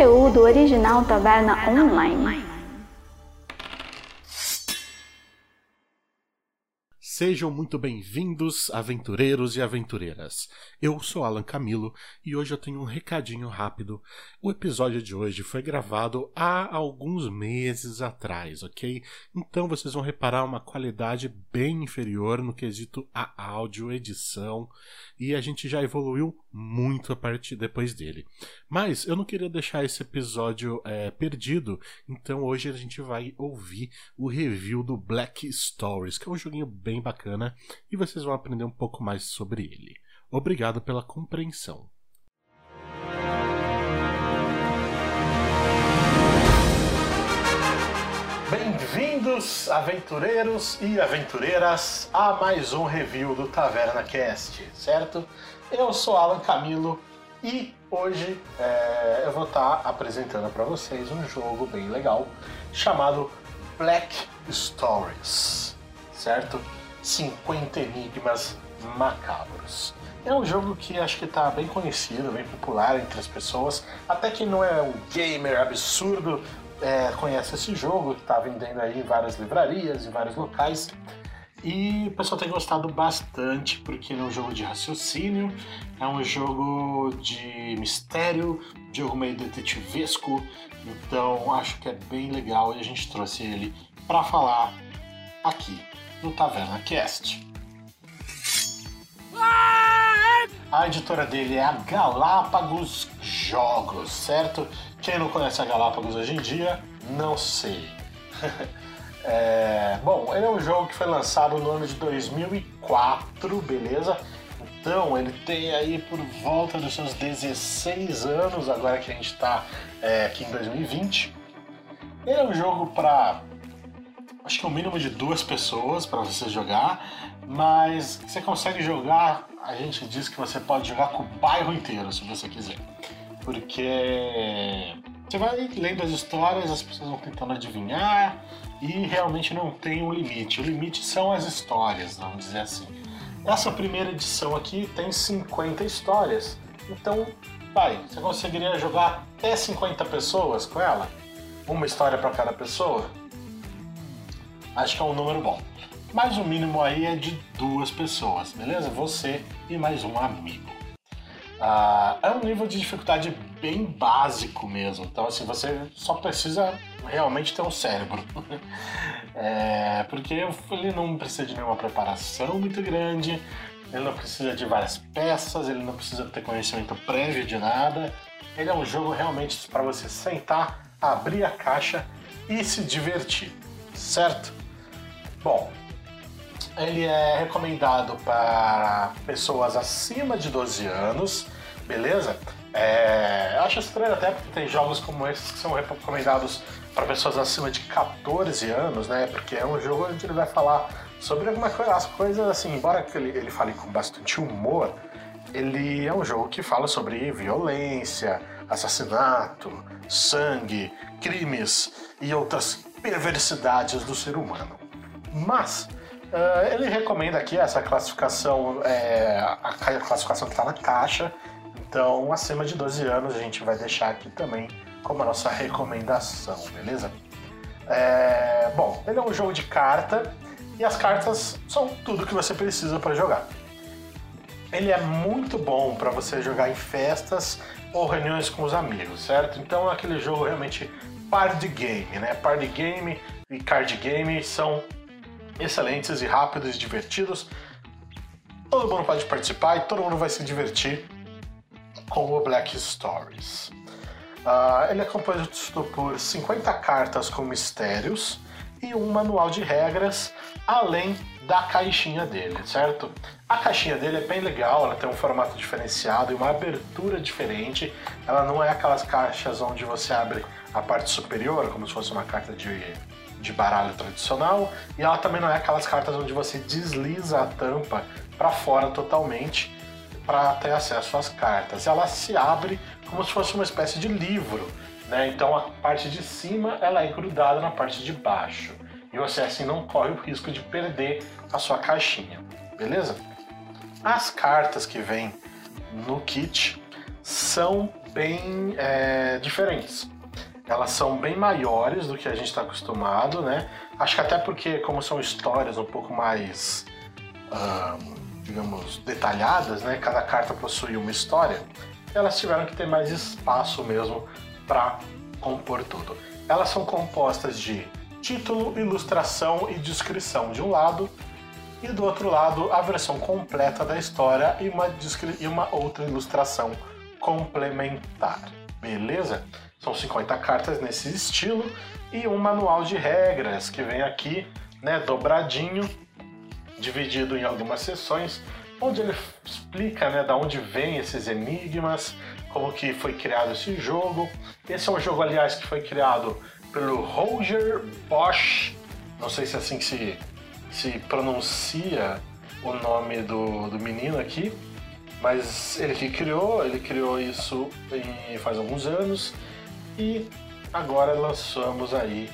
conteúdo original Taverna Online. Sejam muito bem-vindos, aventureiros e aventureiras. Eu sou Alan Camilo e hoje eu tenho um recadinho rápido. O episódio de hoje foi gravado há alguns meses atrás, ok? Então vocês vão reparar uma qualidade bem inferior no quesito a áudio, edição, e a gente já evoluiu muito a partir depois dele. Mas eu não queria deixar esse episódio é, perdido, então hoje a gente vai ouvir o review do Black Stories, que é um joguinho bem bacana e vocês vão aprender um pouco mais sobre ele. Obrigado pela compreensão. Bem-vindos, aventureiros e aventureiras, a mais um review do Taverna Cast, certo? Eu sou Alan Camilo e hoje é, eu vou estar apresentando para vocês um jogo bem legal chamado Black Stories, certo? 50 Enigmas Macabros. É um jogo que acho que está bem conhecido, bem popular entre as pessoas. Até quem não é um gamer absurdo é, conhece esse jogo, que está vendendo aí em várias livrarias, em vários locais. E o pessoal tem gostado bastante, porque é um jogo de raciocínio, é um jogo de mistério, jogo meio detetivesco, então acho que é bem legal e a gente trouxe ele para falar aqui no Taverna Cast. A editora dele é a Galápagos Jogos, certo? Quem não conhece a Galápagos hoje em dia, não sei. é, bom, ele é um jogo que foi lançado no ano de 2004, beleza? Então ele tem aí por volta dos seus 16 anos, agora que a gente está é, aqui em 2020. Ele é um jogo para acho que é um mínimo de duas pessoas para você jogar, mas você consegue jogar, a gente diz que você pode jogar com o bairro inteiro se você quiser. Porque você vai lendo as histórias, as pessoas vão tentando adivinhar e realmente não tem um limite. O limite são as histórias, vamos dizer assim. Essa primeira edição aqui tem 50 histórias. Então, pai, você conseguiria jogar até 50 pessoas com ela? Uma história para cada pessoa? Acho que é um número bom. Mas o mínimo aí é de duas pessoas, beleza? Você e mais um amigo. Ah, é um nível de dificuldade bem básico mesmo. Então, assim, você só precisa realmente ter um cérebro. é, porque ele não precisa de nenhuma preparação muito grande, ele não precisa de várias peças, ele não precisa ter conhecimento prévio de nada. Ele é um jogo realmente para você sentar, abrir a caixa e se divertir, certo? Bom, ele é recomendado para pessoas acima de 12 anos, beleza? É, eu acho estranho até porque tem jogos como esses que são recomendados para pessoas acima de 14 anos, né? Porque é um jogo onde ele vai falar sobre alguma coisa, as coisas assim, embora ele, ele fale com bastante humor, ele é um jogo que fala sobre violência, assassinato, sangue, crimes e outras perversidades do ser humano. Mas uh, ele recomenda aqui essa classificação, é, a classificação que está na caixa. Então, acima de 12 anos, a gente vai deixar aqui também como a nossa recomendação, beleza? É, bom, ele é um jogo de carta e as cartas são tudo que você precisa para jogar. Ele é muito bom para você jogar em festas ou reuniões com os amigos, certo? Então é aquele jogo realmente party game, né? Party game e card game são excelentes e rápidos e divertidos. Todo mundo pode participar e todo mundo vai se divertir com o Black Stories. Uh, ele é composto por 50 cartas com mistérios e um manual de regras, além da caixinha dele, certo? A caixinha dele é bem legal, ela tem um formato diferenciado e uma abertura diferente. Ela não é aquelas caixas onde você abre a parte superior, como se fosse uma carta de de baralho tradicional, e ela também não é aquelas cartas onde você desliza a tampa para fora totalmente para ter acesso às cartas. Ela se abre como se fosse uma espécie de livro, né? Então a parte de cima ela é grudada na parte de baixo e você assim não corre o risco de perder a sua caixinha, beleza? As cartas que vêm no kit são bem é, diferentes. Elas são bem maiores do que a gente está acostumado, né? Acho que até porque, como são histórias um pouco mais, digamos, detalhadas, né? Cada carta possui uma história. Elas tiveram que ter mais espaço mesmo para compor tudo. Elas são compostas de título, ilustração e descrição de um lado, e do outro lado a versão completa da história e uma, e uma outra ilustração complementar. Beleza? São 50 cartas nesse estilo e um manual de regras que vem aqui, né, dobradinho, dividido em algumas sessões, onde ele explica, né, da onde vem esses enigmas, como que foi criado esse jogo. Esse é um jogo, aliás, que foi criado pelo Roger Bosch, não sei se é assim que se, se pronuncia o nome do, do menino aqui, mas ele que criou, ele criou isso em, faz alguns anos e agora lançamos aí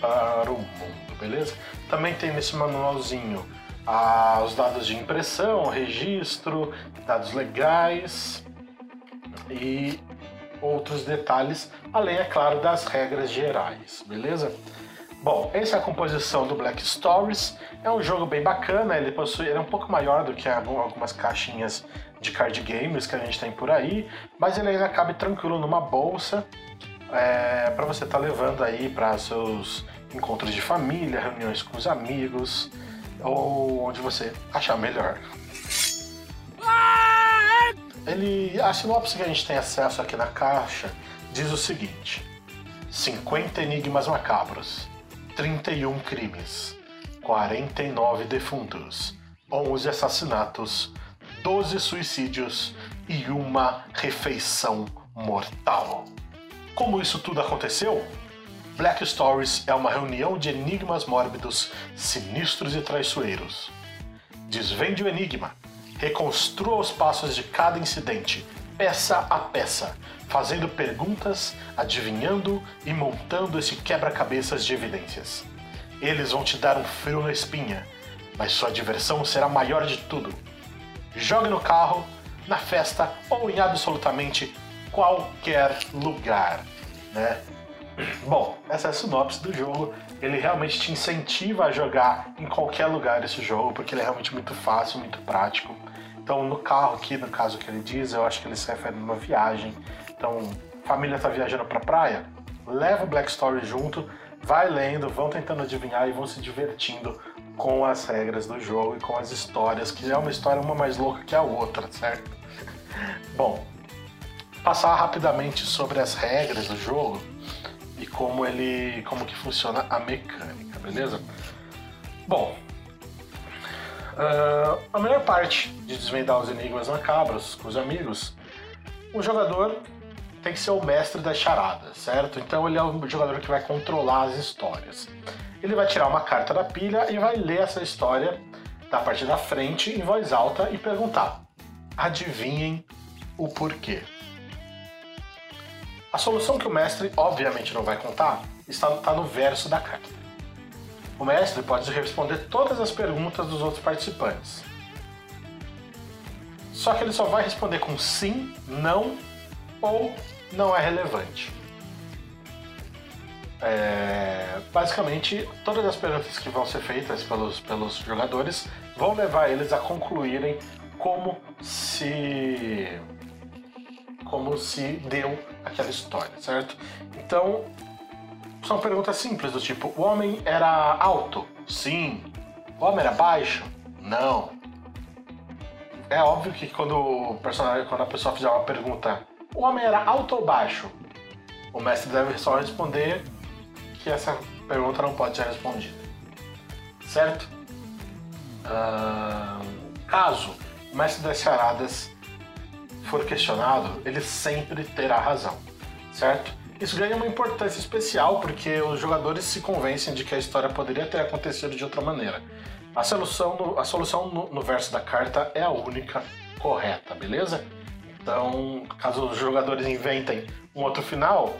para o mundo, beleza? Também tem nesse manualzinho ah, os dados de impressão, registro, dados legais e outros detalhes, além, é claro, das regras gerais, beleza? Bom, essa é a composição do Black Stories. É um jogo bem bacana, ele possui, ele é um pouco maior do que algumas caixinhas de card games que a gente tem por aí, mas ele ainda cabe tranquilo numa bolsa é, para você estar tá levando aí para seus encontros de família, reuniões com os amigos ou onde você achar melhor. Ele, a sinopse que a gente tem acesso aqui na caixa diz o seguinte: 50 enigmas macabros, 31 crimes, 49 defuntos, 11 assassinatos, 12 suicídios e uma refeição mortal. Como isso tudo aconteceu? Black Stories é uma reunião de enigmas mórbidos, sinistros e traiçoeiros. Desvende o enigma, reconstrua os passos de cada incidente, peça a peça, fazendo perguntas, adivinhando e montando esse quebra-cabeças de evidências. Eles vão te dar um frio na espinha, mas sua diversão será maior de tudo. Jogue no carro, na festa ou em absolutamente qualquer lugar, né? Essa sinopse do jogo. Ele realmente te incentiva a jogar em qualquer lugar esse jogo, porque ele é realmente muito fácil, muito prático. Então, no carro aqui, no caso que ele diz, eu acho que ele se refere numa viagem. Então, família está viajando para praia, leva o Black Story junto, vai lendo, vão tentando adivinhar e vão se divertindo com as regras do jogo e com as histórias, que é uma história uma mais louca que a outra, certo? Bom, passar rapidamente sobre as regras do jogo e como ele, como que funciona a mecânica, beleza? Bom, uh, a melhor parte de desvendar os enigmas macabros com os amigos, o jogador tem que ser o mestre das charadas, certo? Então ele é o jogador que vai controlar as histórias. Ele vai tirar uma carta da pilha e vai ler essa história da parte da frente em voz alta e perguntar: adivinhem o porquê. A solução que o mestre obviamente não vai contar está, está no verso da carta. O mestre pode responder todas as perguntas dos outros participantes. Só que ele só vai responder com sim, não ou não é relevante. É, basicamente, todas as perguntas que vão ser feitas pelos, pelos jogadores vão levar eles a concluírem como se como se deu aquela história, certo? Então, são perguntas simples do tipo: o homem era alto? Sim. O homem era baixo? Não. É óbvio que quando o personagem, quando a pessoa fizer uma pergunta, o homem era alto ou baixo? O mestre deve só responder que essa pergunta não pode ser respondida. Certo? Caso o mestre das charadas for questionado, ele sempre terá razão, certo? Isso ganha uma importância especial porque os jogadores se convencem de que a história poderia ter acontecido de outra maneira. A solução no, a solução no, no verso da carta é a única correta, beleza? Então, caso os jogadores inventem um outro final,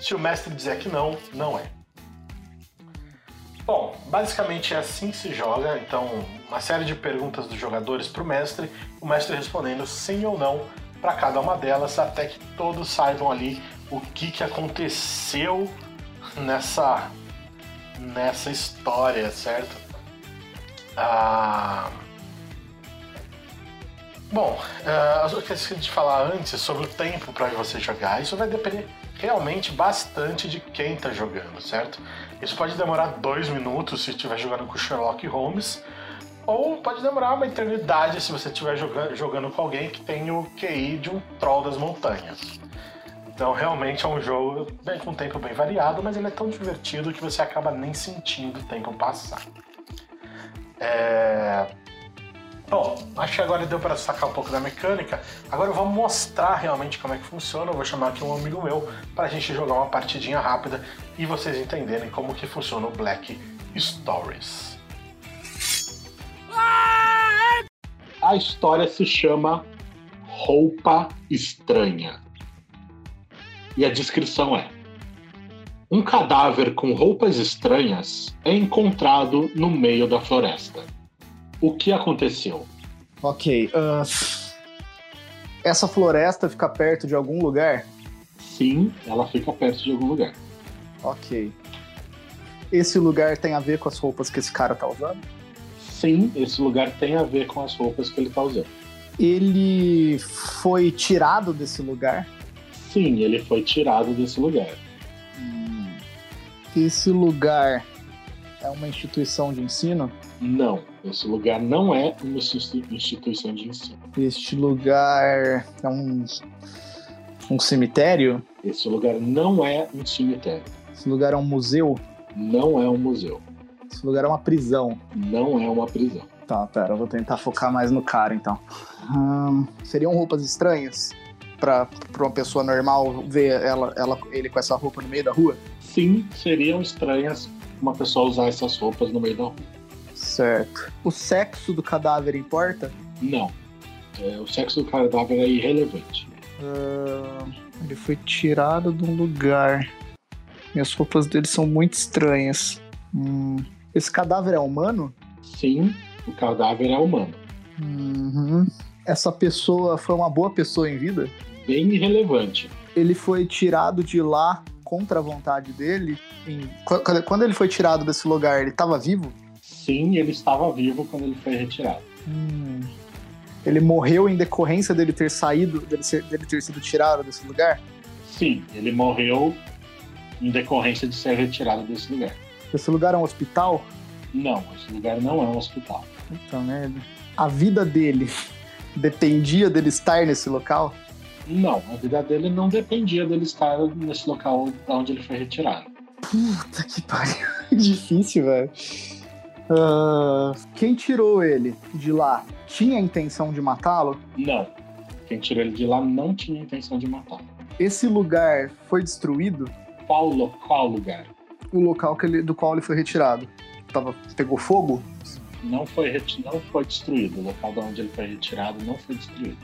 se o mestre dizer que não, não é. Bom, basicamente é assim que se joga. Então, uma série de perguntas dos jogadores para o mestre, o mestre respondendo sim ou não para cada uma delas até que todos saibam ali o que, que aconteceu nessa nessa história, certo? Ah, bom, uh, eu esqueci de falar antes sobre o tempo para você jogar. Isso vai depender realmente bastante de quem está jogando, certo? Isso pode demorar dois minutos se estiver jogando com Sherlock Holmes, ou pode demorar uma eternidade se você estiver jogando, jogando com alguém que tem o QI de um troll das montanhas. Então realmente é um jogo bem, com tempo bem variado, mas ele é tão divertido que você acaba nem sentindo o tempo passar. É... Bom, acho que agora deu para sacar um pouco da mecânica. Agora eu vou mostrar realmente como é que funciona. Eu vou chamar aqui um amigo meu para a gente jogar uma partidinha rápida e vocês entenderem como que funciona o Black Stories. A história se chama Roupa Estranha. E a descrição é: Um cadáver com roupas estranhas é encontrado no meio da floresta. O que aconteceu? Ok. Uh, essa floresta fica perto de algum lugar? Sim, ela fica perto de algum lugar. Ok. Esse lugar tem a ver com as roupas que esse cara tá usando? Sim, esse lugar tem a ver com as roupas que ele tá usando. Ele foi tirado desse lugar? Sim, ele foi tirado desse lugar. Hum. Esse lugar é uma instituição de ensino? Não, esse lugar não é uma instituição de ensino. Este lugar é um, um cemitério? Esse lugar não é um cemitério. Esse lugar é um museu? Não é um museu. Esse lugar é uma prisão? Não é uma prisão. Tá, pera, eu vou tentar focar mais no cara então. Hum, seriam roupas estranhas? Pra uma pessoa normal ver ela, ela, ele com essa roupa no meio da rua? Sim, seriam estranhas uma pessoa usar essas roupas no meio da rua. Certo. O sexo do cadáver importa? Não. É, o sexo do cadáver é irrelevante. Uh, ele foi tirado de um lugar. Minhas roupas dele são muito estranhas. Hum, esse cadáver é humano? Sim, o cadáver é humano. Uhum. Essa pessoa foi uma boa pessoa em vida? Bem irrelevante. Ele foi tirado de lá contra a vontade dele? Em... Quando ele foi tirado desse lugar, ele estava vivo? Sim, ele estava vivo quando ele foi retirado. Hum. Ele morreu em decorrência dele ter saído, dele, ser, dele ter sido tirado desse lugar? Sim, ele morreu em decorrência de ser retirado desse lugar. Esse lugar é um hospital? Não, esse lugar não é um hospital. Puta merda. A vida dele dependia dele estar nesse local? Não, a vida dele não dependia dele estar nesse local onde ele foi retirado. Puta que pariu. Difícil, velho. Uh, quem tirou ele de lá tinha a intenção de matá-lo? Não. Quem tirou ele de lá não tinha a intenção de matá-lo. Esse lugar foi destruído? Qual, qual lugar? O local que ele, do qual ele foi retirado. Tava, pegou fogo? Não foi, não foi destruído. O local de onde ele foi retirado não foi destruído.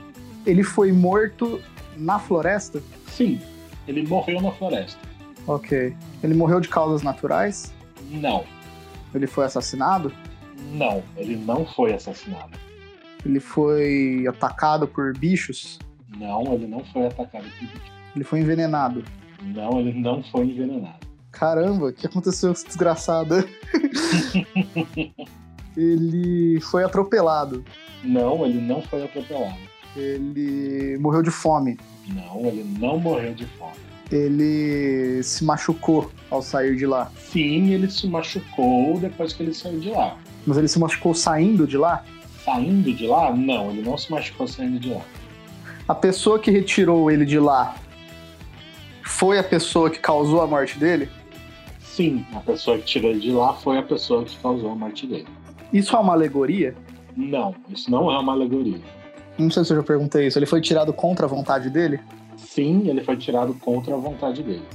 Ele foi morto na floresta? Sim, ele morreu na floresta. Ok. Ele morreu de causas naturais? Não. Ele foi assassinado? Não, ele não foi assassinado. Ele foi atacado por bichos? Não, ele não foi atacado por bichos. Ele foi envenenado? Não, ele não foi envenenado. Caramba, o que aconteceu com esse desgraçado? ele foi atropelado? Não, ele não foi atropelado. Ele morreu de fome? Não, ele não morreu de fome. Ele se machucou ao sair de lá? Sim, ele se machucou depois que ele saiu de lá. Mas ele se machucou saindo de lá? Saindo de lá? Não, ele não se machucou saindo de lá. A pessoa que retirou ele de lá foi a pessoa que causou a morte dele? Sim, a pessoa que tirou ele de lá foi a pessoa que causou a morte dele. Isso é uma alegoria? Não, isso não é uma alegoria. Não sei se eu já perguntei isso. Ele foi tirado contra a vontade dele? Sim, ele foi tirado contra a vontade dele.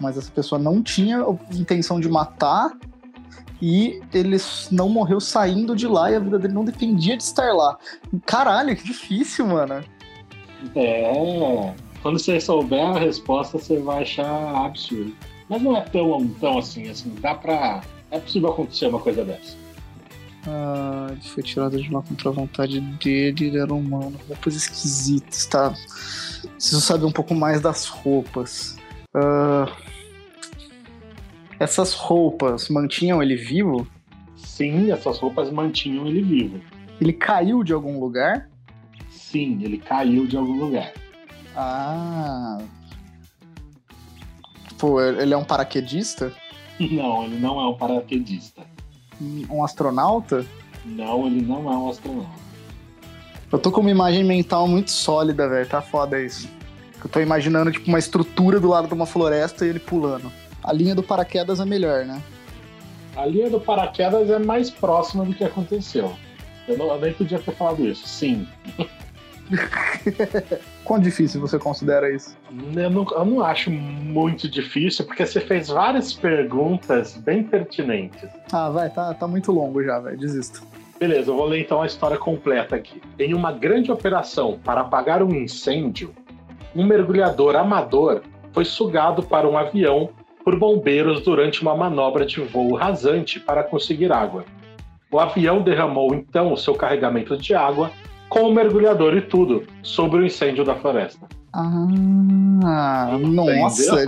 Mas essa pessoa não tinha intenção de matar e ele não morreu saindo de lá e a vida dele não dependia de estar lá. Caralho, que difícil, mano. É. Quando você souber a resposta, você vai achar absurdo. Mas não é tão, tão assim, assim, dá pra. É possível acontecer uma coisa dessa. Ah, ele foi tirado de lá contra a vontade dele, ele era humano. Uma coisa esquisita, tá? Preciso saber um pouco mais das roupas. Ah, essas roupas mantinham ele vivo? Sim, essas roupas mantinham ele vivo. Ele caiu de algum lugar? Sim, ele caiu de algum lugar. Ah. Pô, ele é um paraquedista? Não, ele não é um paraquedista. Um astronauta? Não, ele não é um astronauta. Eu tô com uma imagem mental muito sólida, velho. Tá foda isso. Eu tô imaginando, tipo, uma estrutura do lado de uma floresta e ele pulando. A linha do paraquedas é melhor, né? A linha do paraquedas é mais próxima do que aconteceu. Eu, não, eu nem podia ter falado isso. Sim. Quão difícil você considera isso? Eu não, eu não acho muito difícil, porque você fez várias perguntas bem pertinentes. Ah, vai, tá, tá muito longo já, velho. Desisto. Beleza, eu vou ler então a história completa aqui. Em uma grande operação para apagar um incêndio, um mergulhador amador foi sugado para um avião por bombeiros durante uma manobra de voo rasante para conseguir água. O avião derramou então o seu carregamento de água com o mergulhador e tudo sobre o incêndio da floresta. Ah, nossa.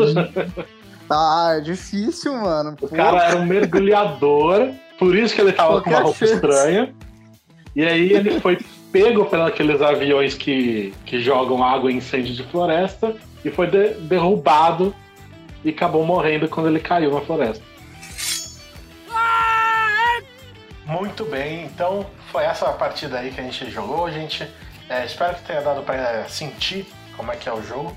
ah, é difícil, mano. O cara era um mergulhador, por isso que ele tava Qualquer com uma roupa chance. estranha. E aí ele foi pego pelos aviões que, que jogam água em incêndio de floresta e foi de, derrubado e acabou morrendo quando ele caiu na floresta. Muito bem, então foi essa partida aí que a gente jogou, gente. É, espero que tenha dado para sentir como é que é o jogo.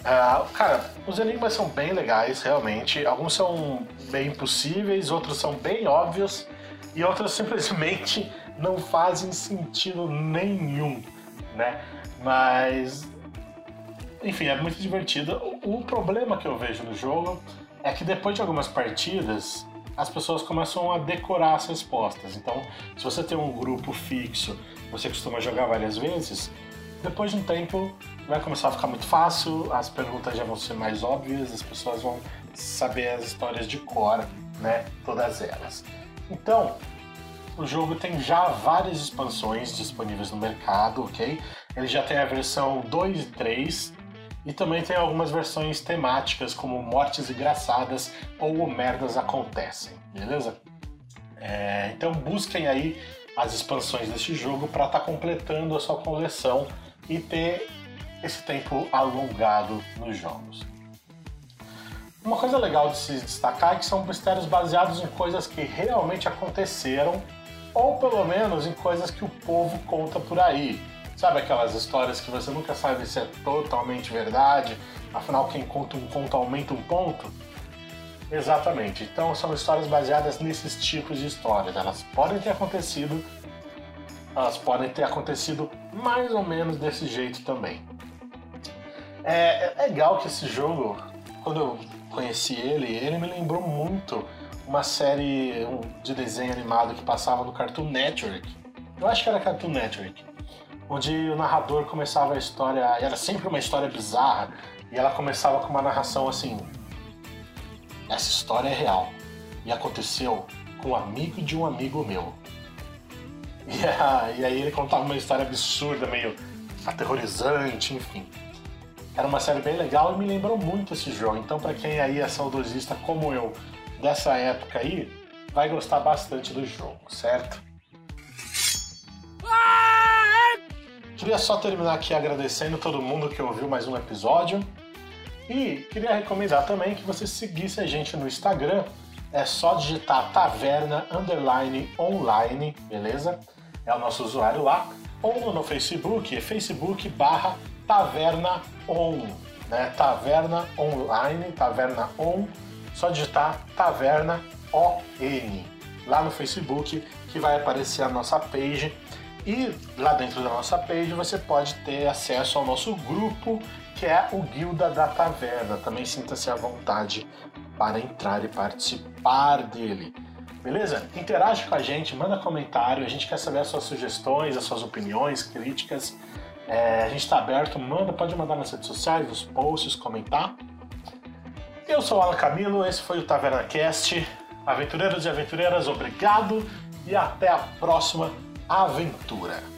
Uh, cara, os enigmas são bem legais, realmente. Alguns são bem impossíveis, outros são bem óbvios e outros simplesmente não fazem sentido nenhum, né? Mas, enfim, é muito divertido. O, o problema que eu vejo no jogo é que depois de algumas partidas, as pessoas começam a decorar as respostas. Então, se você tem um grupo fixo, você costuma jogar várias vezes, depois de um tempo vai começar a ficar muito fácil, as perguntas já vão ser mais óbvias, as pessoas vão saber as histórias de cor, né? Todas elas. Então, o jogo tem já várias expansões disponíveis no mercado, ok? Ele já tem a versão 2 e 3, e também tem algumas versões temáticas, como Mortes Engraçadas ou Merdas Acontecem, beleza? É, então busquem aí as expansões deste jogo para estar tá completando a sua coleção e ter esse tempo alongado nos jogos. Uma coisa legal de se destacar é que são mistérios baseados em coisas que realmente aconteceram, ou pelo menos em coisas que o povo conta por aí. Sabe aquelas histórias que você nunca sabe se é totalmente verdade, afinal quem conta um conto aumenta um ponto? Exatamente. Então são histórias baseadas nesses tipos de histórias. Elas podem ter acontecido, elas podem ter acontecido mais ou menos desse jeito também. É, é legal que esse jogo, quando eu conheci ele, ele me lembrou muito uma série de desenho animado que passava no Cartoon Network. Eu acho que era Cartoon Network onde o narrador começava a história, era sempre uma história bizarra, e ela começava com uma narração assim: essa história é real e aconteceu com um amigo de um amigo meu. E, e aí ele contava uma história absurda, meio aterrorizante, enfim. Era uma série bem legal e me lembrou muito esse jogo. Então, para quem aí é saudosista como eu dessa época aí, vai gostar bastante do jogo, certo? Queria só terminar aqui agradecendo todo mundo que ouviu mais um episódio. E queria recomendar também que você seguisse a gente no Instagram. É só digitar taverna underline online, beleza? É o nosso usuário lá. Ou no Facebook, é facebook barra taverna on, né? Taverna online, taverna on. Só digitar taverna ON lá no Facebook que vai aparecer a nossa page e lá dentro da nossa page você pode ter acesso ao nosso grupo, que é o Guilda da Taverna. Também sinta-se à vontade para entrar e participar dele. Beleza? Interage com a gente, manda comentário, a gente quer saber as suas sugestões, as suas opiniões, críticas. É, a gente está aberto, manda, pode mandar nas redes sociais, nos posts, comentar. Eu sou o Alan Camilo, esse foi o Taverna Cast. Aventureiros e aventureiras, obrigado e até a próxima aventura.